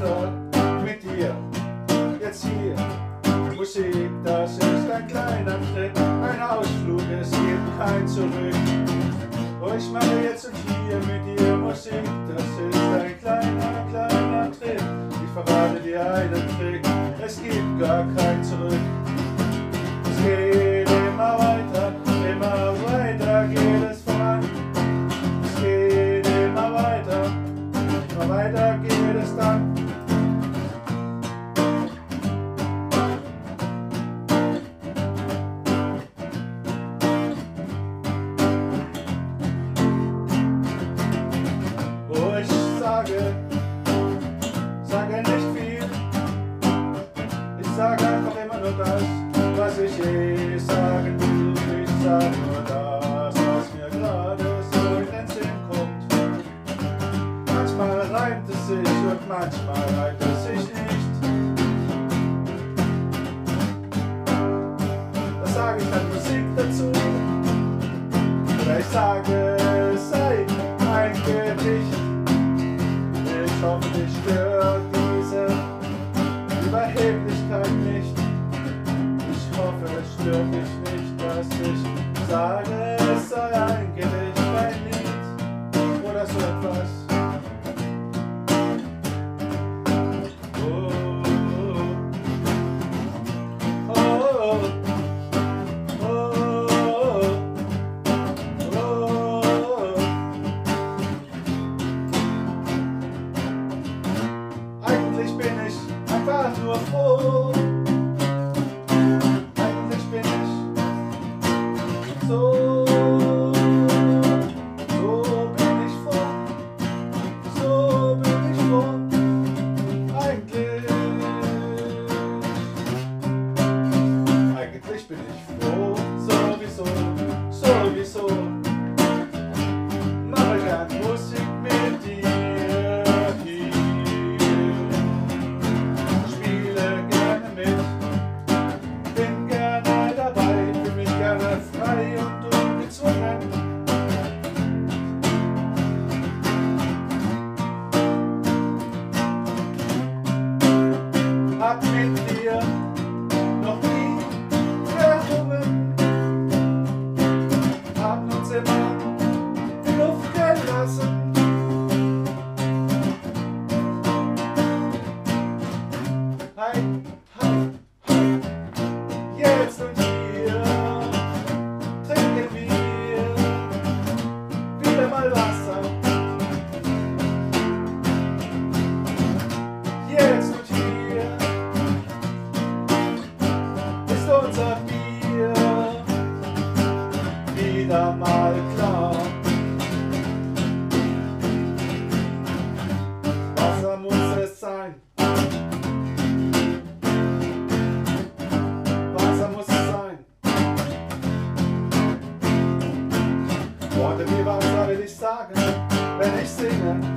Sache mit dir. Jetzt hier Musik, das ist ein kleiner Schritt, ein Ausflug, es gibt kein Zurück. Oh, ich mache jetzt und hier mit dir Musik, das ist ein kleiner, kleiner Trick. Ich verrate dir einen Trick, es gibt gar kein Zurück. with us. awesome. Freunde, wie was soll ich sagen, wenn ich singe?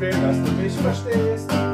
will, dass du mich verstehst.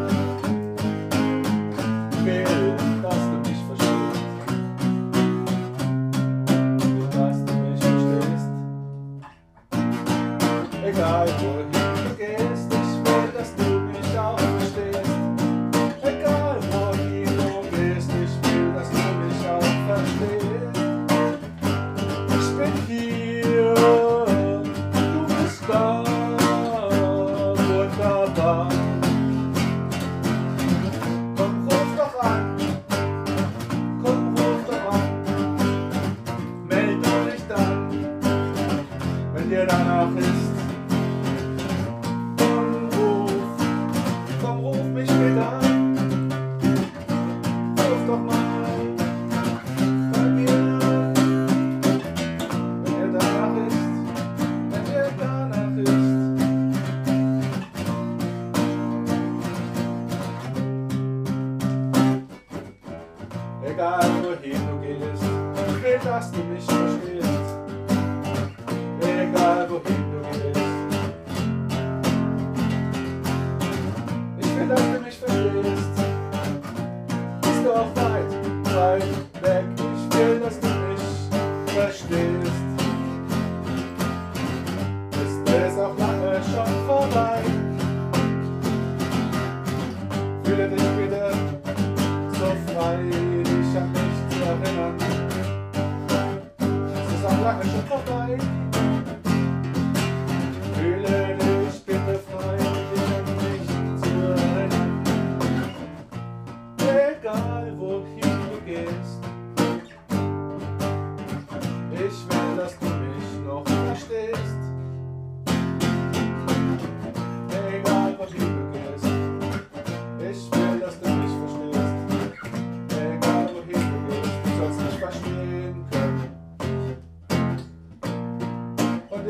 customer like a shopify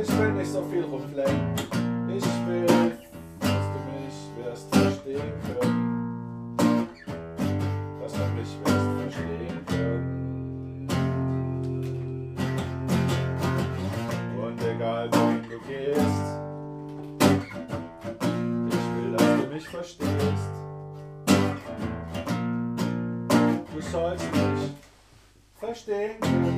Ich will nicht so viel rumflecken. Ich will, dass du mich wirst verstehen können. Dass du mich wirst verstehen können. Und egal wohin du gehst, ich will, dass du mich verstehst. Du sollst mich verstehen können.